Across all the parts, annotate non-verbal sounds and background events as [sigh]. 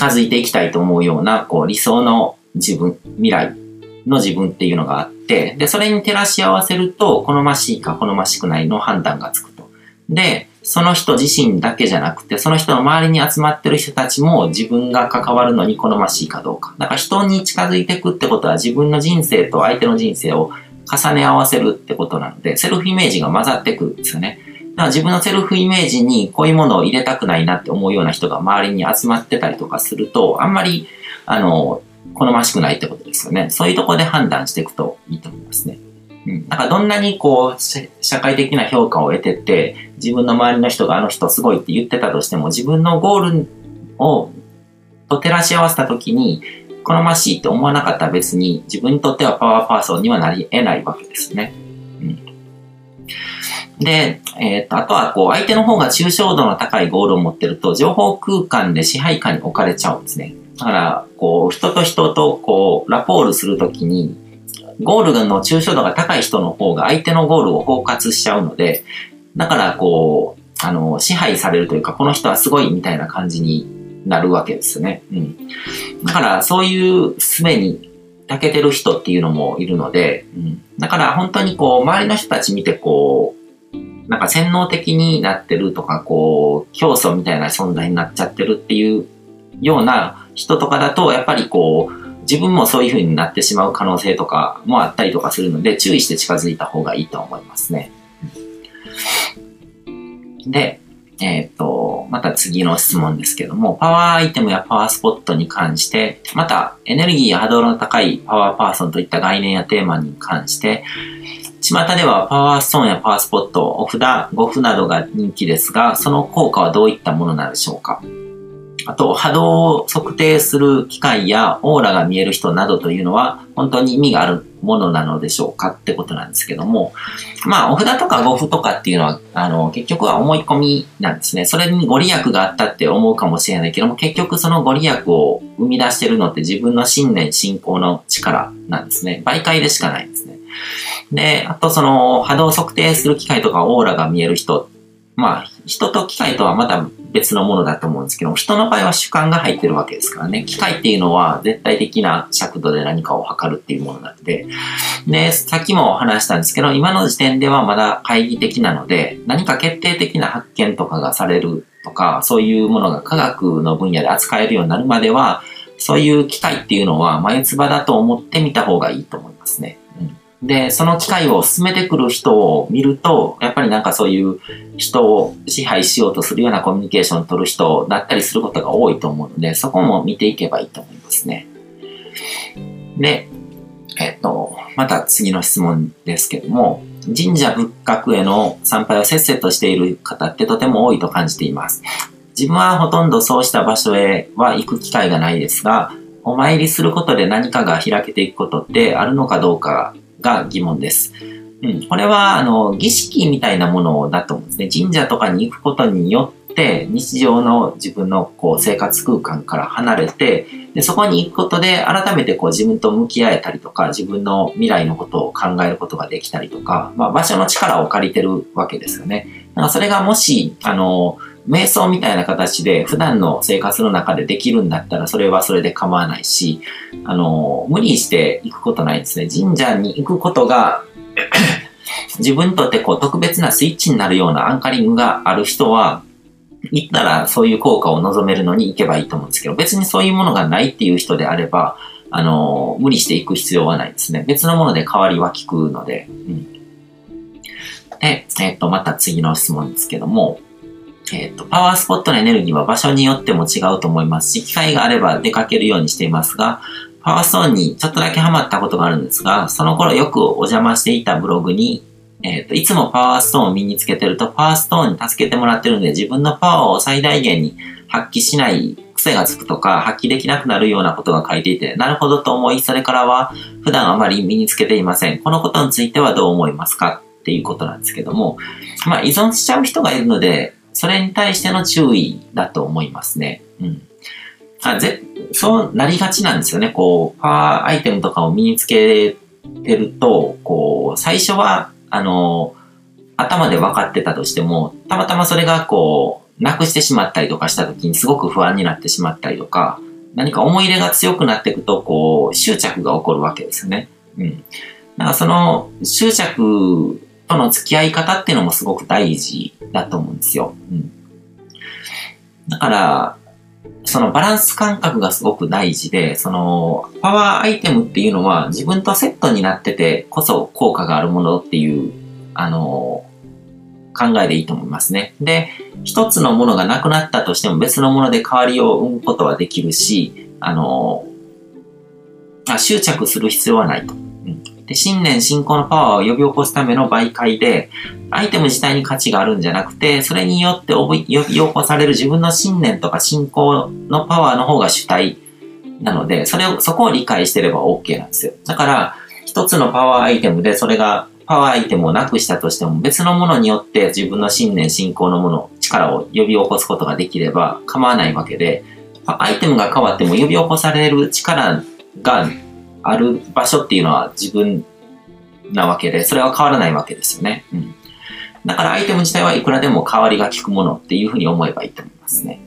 近づいていきたいと思うような、こう、理想の自分、未来の自分っていうのがあって、で、それに照らし合わせると、好ましいか好ましくないの判断がつくと。で、その人自身だけじゃなくて、その人の周りに集まってる人たちも自分が関わるのに好ましいかどうか。だから人に近づいていくってことは自分の人生と相手の人生を重ね合わせるってことなので、セルフイメージが混ざってくるんですよね。だから自分のセルフイメージにこういうものを入れたくないなって思うような人が周りに集まってたりとかすると、あんまり、あの、好ましくないってことですよね。そういうとこで判断していくといいと思いますね。うん。だからどんなにこう、社会的な評価を得てて、自分の周りの人があの人すごいって言ってたとしても、自分のゴールを、と照らし合わせたときに、好ましいって思わなかったら別に自分にとってはパワーパーソンにはなり得ないわけですね。うん。で、えっ、と、あとはこう、相手の方が抽象度の高いゴールを持ってると、情報空間で支配下に置かれちゃうんですね。だから、こう、人と人とこう、ラポールするときに、ゴールの抽象度が高い人の方が相手のゴールを包括しちゃうので、だからこう、あの、支配されるというか、この人はすごいみたいな感じになるわけですね。うん。だからそういう術に長けてる人っていうのもいるので、うん。だから本当にこう、周りの人たち見てこう、なんか洗脳的になってるとか、こう、競争みたいな存在になっちゃってるっていうような人とかだと、やっぱりこう、自分もそういう風になってしまう可能性とかもあったりとかするので、注意して近づいた方がいいと思いますね。で、えっ、ー、と、また次の質問ですけども、パワーアイテムやパワースポットに関して、またエネルギーや波動の高いパワーパーソンといった概念やテーマに関して、巷ではパワーストーンやパワースポット、お札、5符などが人気ですが、その効果はどういったものなのでしょうか？あと、波動を測定する機械やオーラが見える人などというのは、本当に意味があるものなのでしょうか？ってことなんですけども、まあ、お札とか五符とかっていうのは、あの、結局は思い込みなんですね。それにご利益があったって思うかもしれないけども、結局そのご利益を生み出してるのって自分の信念、信仰の力なんですね。媒介でしかないんですね。で、あとその波動を測定する機械とかオーラが見える人、まあ、人と機械とはまた別のものだと思うんですけど、人の場合は主観が入ってるわけですからね。機械っていうのは絶対的な尺度で何かを測るっていうものなので。で、さっきも話したんですけど、今の時点ではまだ懐疑的なので、何か決定的な発見とかがされるとか、そういうものが科学の分野で扱えるようになるまでは、そういう機械っていうのは眉唾だと思ってみた方がいいと思いますね。うんで、その機会を進めてくる人を見ると、やっぱりなんかそういう人を支配しようとするようなコミュニケーションを取る人だったりすることが多いと思うので、そこも見ていけばいいと思いますね。で、えっと、また次の質問ですけども、神社仏閣への参拝をせっせとしている方ってとても多いと感じています。自分はほとんどそうした場所へは行く機会がないですが、お参りすることで何かが開けていくことってあるのかどうかが疑問です。うん、これは、あの、儀式みたいなものだと思うんですね。神社とかに行くことによって、日常の自分のこう生活空間から離れて、でそこに行くことで改めてこう自分と向き合えたりとか、自分の未来のことを考えることができたりとか、まあ、場所の力を借りてるわけですよね。だからそれがもし、あの、瞑想みたいな形で普段の生活の中でできるんだったらそれはそれで構わないし、あの、無理して行くことないですね。神社に行くことが [coughs] 自分にとってこう特別なスイッチになるようなアンカリングがある人は、行ったらそういう効果を望めるのに行けばいいと思うんですけど、別にそういうものがないっていう人であれば、あの、無理していく必要はないですね。別のもので代わりは効くので。うん、で、えっ、と、また次の質問ですけども、えっ、ー、と、パワースポットのエネルギーは場所によっても違うと思いますし、機会があれば出かけるようにしていますが、パワーストーンにちょっとだけハマったことがあるんですが、その頃よくお邪魔していたブログに、えっ、ー、と、いつもパワーストーンを身につけてると、パワーストーンに助けてもらってるんで、自分のパワーを最大限に発揮しない癖がつくとか、発揮できなくなるようなことが書いていて、なるほどと思い、それからは普段あまり身につけていません。このことについてはどう思いますか？っていうことなんですけども、まあ依存しちゃう人がいるので、それに対しての注意だと思いますね。うん。あぜそうなりがちなんですよね。こう、パワーアイテムとかを身につけてると、こう、最初は、あの、頭で分かってたとしても、たまたまそれがこう、なくしてしまったりとかした時にすごく不安になってしまったりとか、何か思い入れが強くなっていくと、こう、執着が起こるわけですよね。うん。だかその執着との付き合い方っていうのもすごく大事だと思うんですよ。うん。だから、そのバランス感覚がすごく大事で、そのパワーアイテムっていうのは自分とセットになっててこそ効果があるものっていう、あの、考えでいいと思いますね。で、一つのものがなくなったとしても別のもので代わりを生むことはできるし、あの、あ執着する必要はないと。で、信念、信仰のパワーを呼び起こすための媒介で、アイテム自体に価値があるんじゃなくて、それによって呼び起こされる自分の信念とか信仰のパワーの方が主体なので、それを、そこを理解してれば OK なんですよ。だから、一つのパワーアイテムで、それがパワーアイテムをなくしたとしても、別のものによって自分の信念、信仰のもの、力を呼び起こすことができれば構わないわけで、アイテムが変わっても呼び起こされる力がある場所っていうのは自分なわけで、それは変わらないわけですよね。うん。だからアイテム自体はいくらでも変わりが効くものっていうふうに思えばいいと思いますね。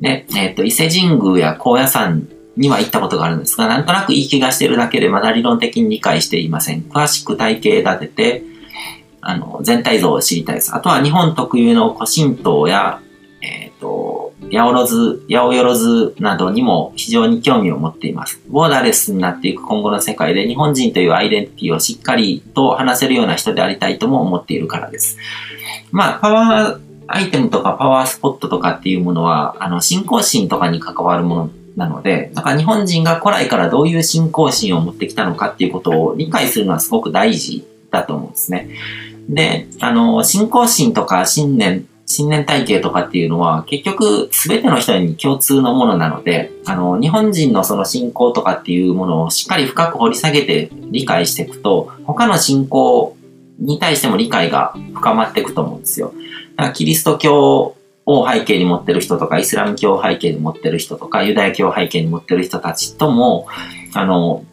で、えっ、ー、と、伊勢神宮や高野山には行ったことがあるんですが、なんとなくいい気がしてるだけでまだ理論的に理解していません。詳しく体系立てて、あの、全体像を知りたいです。あとは日本特有の古神道や、えっ、ー、と、八百万、八百万などにも非常に興味を持っています。ボーダーレスになっていく今後の世界で日本人というアイデンティティをしっかりと話せるような人でありたいとも思っているからです。まあ、パワーアイテムとかパワースポットとかっていうものは、あの、信仰心とかに関わるものなので、だから日本人が古来からどういう信仰心を持ってきたのかっていうことを理解するのはすごく大事だと思うんですね。で、あの、信仰心とか信念信念体系とかっていうのは結局全ての人に共通のものなので、あの、日本人のその信仰とかっていうものをしっかり深く掘り下げて理解していくと、他の信仰に対しても理解が深まっていくと思うんですよ。だからキリスト教を背景に持ってる人とか、イスラム教を背景に持ってる人とか、ユダヤ教を背景に持ってる人たちとも、あの、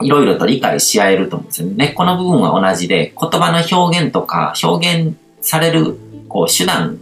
いろいろと理解し合えると思うんですよね。根っこの部分は同じで、言葉の表現とか、表現されるこう手段、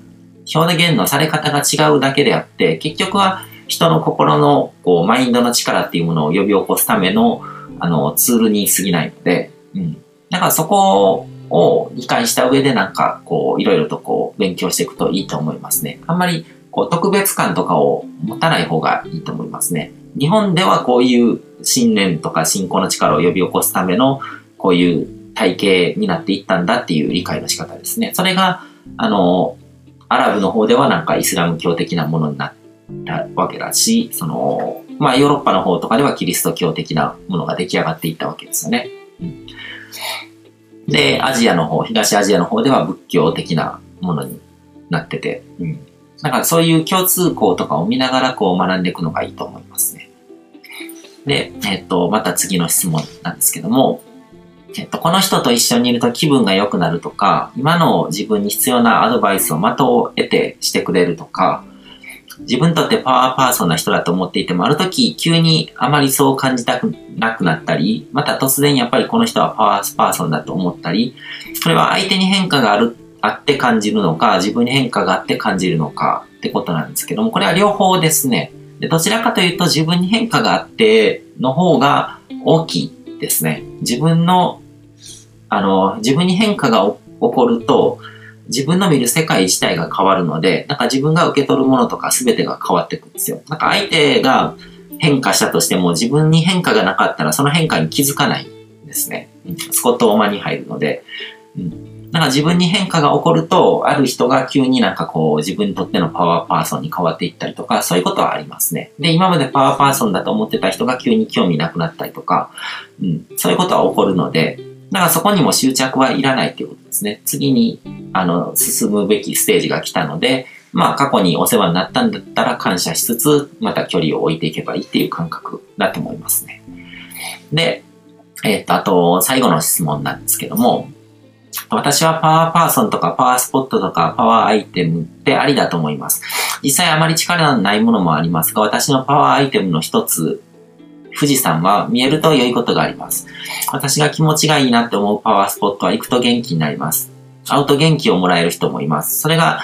表現のされ方が違うだけであって、結局は人の心のこうマインドの力っていうものを呼び起こすためのあのツールに過ぎないので、うん。だからそこを理解した上でなんかこういろいろとこう勉強していくといいと思いますね。あんまりこう特別感とかを持たない方がいいと思いますね。日本ではこういう信念とか信仰の力を呼び起こすためのこういう体系になっていったんだっていう理解の仕方ですね。それがあの、アラブの方ではなんかイスラム教的なものになったわけだし、その、まあヨーロッパの方とかではキリスト教的なものが出来上がっていったわけですよね。うん、で、アジアの方、東アジアの方では仏教的なものになってて、うん。だからそういう共通項とかを見ながらこう学んでいくのがいいと思いますね。で、えっと、また次の質問なんですけども、えっと、この人と一緒にいると気分が良くなるとか、今の自分に必要なアドバイスを的を得てしてくれるとか、自分にとってパワーパーソンな人だと思っていても、ある時急にあまりそう感じたくなくなったり、また突然やっぱりこの人はパワースパーソンだと思ったり、これは相手に変化がある、あって感じるのか、自分に変化があって感じるのかってことなんですけども、これは両方ですね。でどちらかというと自分に変化があっての方が大きいですね。自分のあの、自分に変化が起こると、自分の見る世界自体が変わるので、なんか自分が受け取るものとか全てが変わっていくんですよ。なんか相手が変化したとしても自分に変化がなかったらその変化に気づかないんですね。スコットオーマに入るので。うん、なんか自分に変化が起こると、ある人が急になんかこう自分にとってのパワーパーソンに変わっていったりとか、そういうことはありますね。で、今までパワーパーソンだと思ってた人が急に興味なくなったりとか、うん、そういうことは起こるので、だからそこにも執着はいらないっていうことですね。次に、あの、進むべきステージが来たので、まあ過去にお世話になったんだったら感謝しつつ、また距離を置いていけばいいっていう感覚だと思いますね。で、えっ、と、あと、最後の質問なんですけども、私はパワーパーソンとかパワースポットとかパワーアイテムってありだと思います。実際あまり力のないものもありますが、私のパワーアイテムの一つ富士山は見えると良いことがあります。私が気持ちがいいなって思うパワースポットは行くと元気になります。会うと元気をもらえる人もいます。それが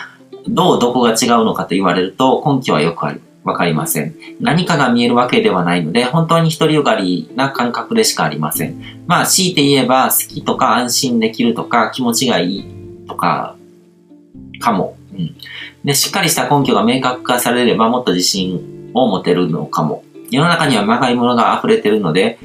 どうどこが違うのかと言われると根拠はよくありわかりません。何かが見えるわけではないので、本当に独りよがりな感覚でしかありません。まあ、強いて言えば、好きとか安心できるとか、気持ちがいいとか、かも。うん。で、しっかりした根拠が明確化されれば、もっと自信を持てるのかも。世の中にはまがいものが溢れてるので、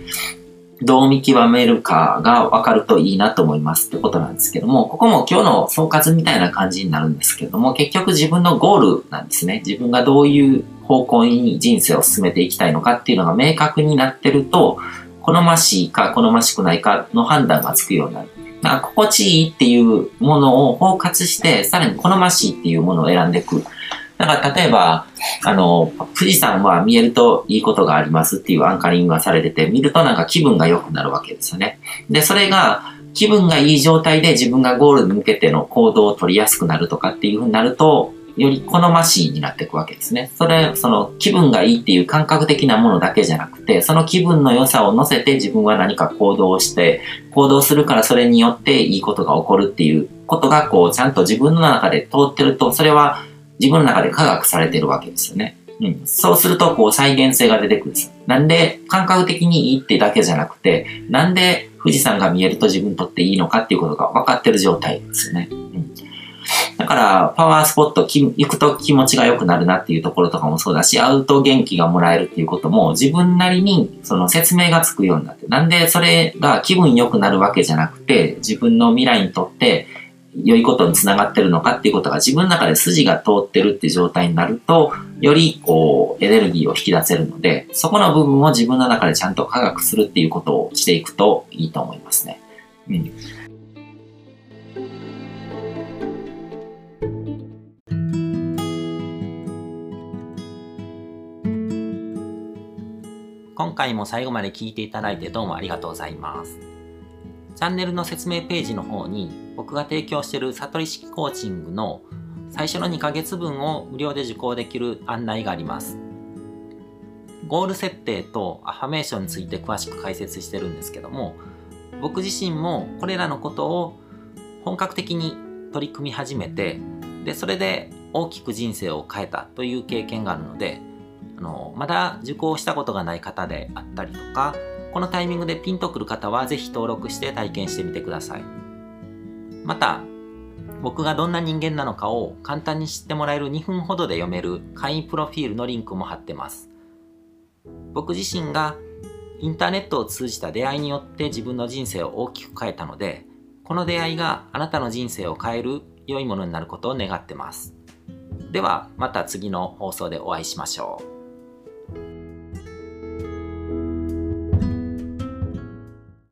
どう見極めるかが分かるといいなと思いますってことなんですけども、ここも今日の総括みたいな感じになるんですけども、結局自分のゴールなんですね。自分がどういう方向に人生を進めていきたいのかっていうのが明確になってると、好ましいか好ましくないかの判断がつくようになる。だから心地いいっていうものを包括して、さらに好ましいっていうものを選んでいく。だから例えば、あの、富士山は見えるといいことがありますっていうアンカリングがされてて、見るとなんか気分が良くなるわけですよね。で、それが気分がいい状態で自分がゴールに向けての行動を取りやすくなるとかっていうふうになると、より好ましいになっていくわけですね。それ、その気分がいいっていう感覚的なものだけじゃなくて、その気分の良さを乗せて自分は何か行動をして、行動するからそれによっていいことが起こるっていうことが、こう、ちゃんと自分の中で通ってると、それは自分の中で科学されてるわけですよね。うん。そうすると、こう、再現性が出てくるんです。なんで、感覚的にいいってだけじゃなくて、なんで富士山が見えると自分にとっていいのかっていうことが分かってる状態ですよね。うん。だから、パワースポット行くと気持ちが良くなるなっていうところとかもそうだし、会うと元気がもらえるっていうことも自分なりにその説明がつくようになって。なんでそれが気分良くなるわけじゃなくて、自分の未来にとって良いことにつながってるのかっていうことが自分の中で筋が通ってるって状態になると、よりこうエネルギーを引き出せるので、そこの部分を自分の中でちゃんと科学するっていうことをしていくといいと思いますね。うん。今回も最後まで聞いていただいてどうもありがとうございます。チャンネルの説明ページの方に僕が提供している悟り式コーチングの最初の2ヶ月分を無料で受講できる案内があります。ゴール設定とアファメーションについて詳しく解説してるんですけども、僕自身もこれらのことを本格的に取り組み始めて、で、それで大きく人生を変えたという経験があるので、あの、まだ受講したことがない方であったりとか、このタイミングでピンとくる方はぜひ登録して体験してみてください。また、僕がどんな人間なのかを簡単に知ってもらえる2分ほどで読める会員プロフィールのリンクも貼ってます。僕自身がインターネットを通じた出会いによって自分の人生を大きく変えたので、この出会いがあなたの人生を変える良いものになることを願ってます。ではまた次の放送でお会いしましょう。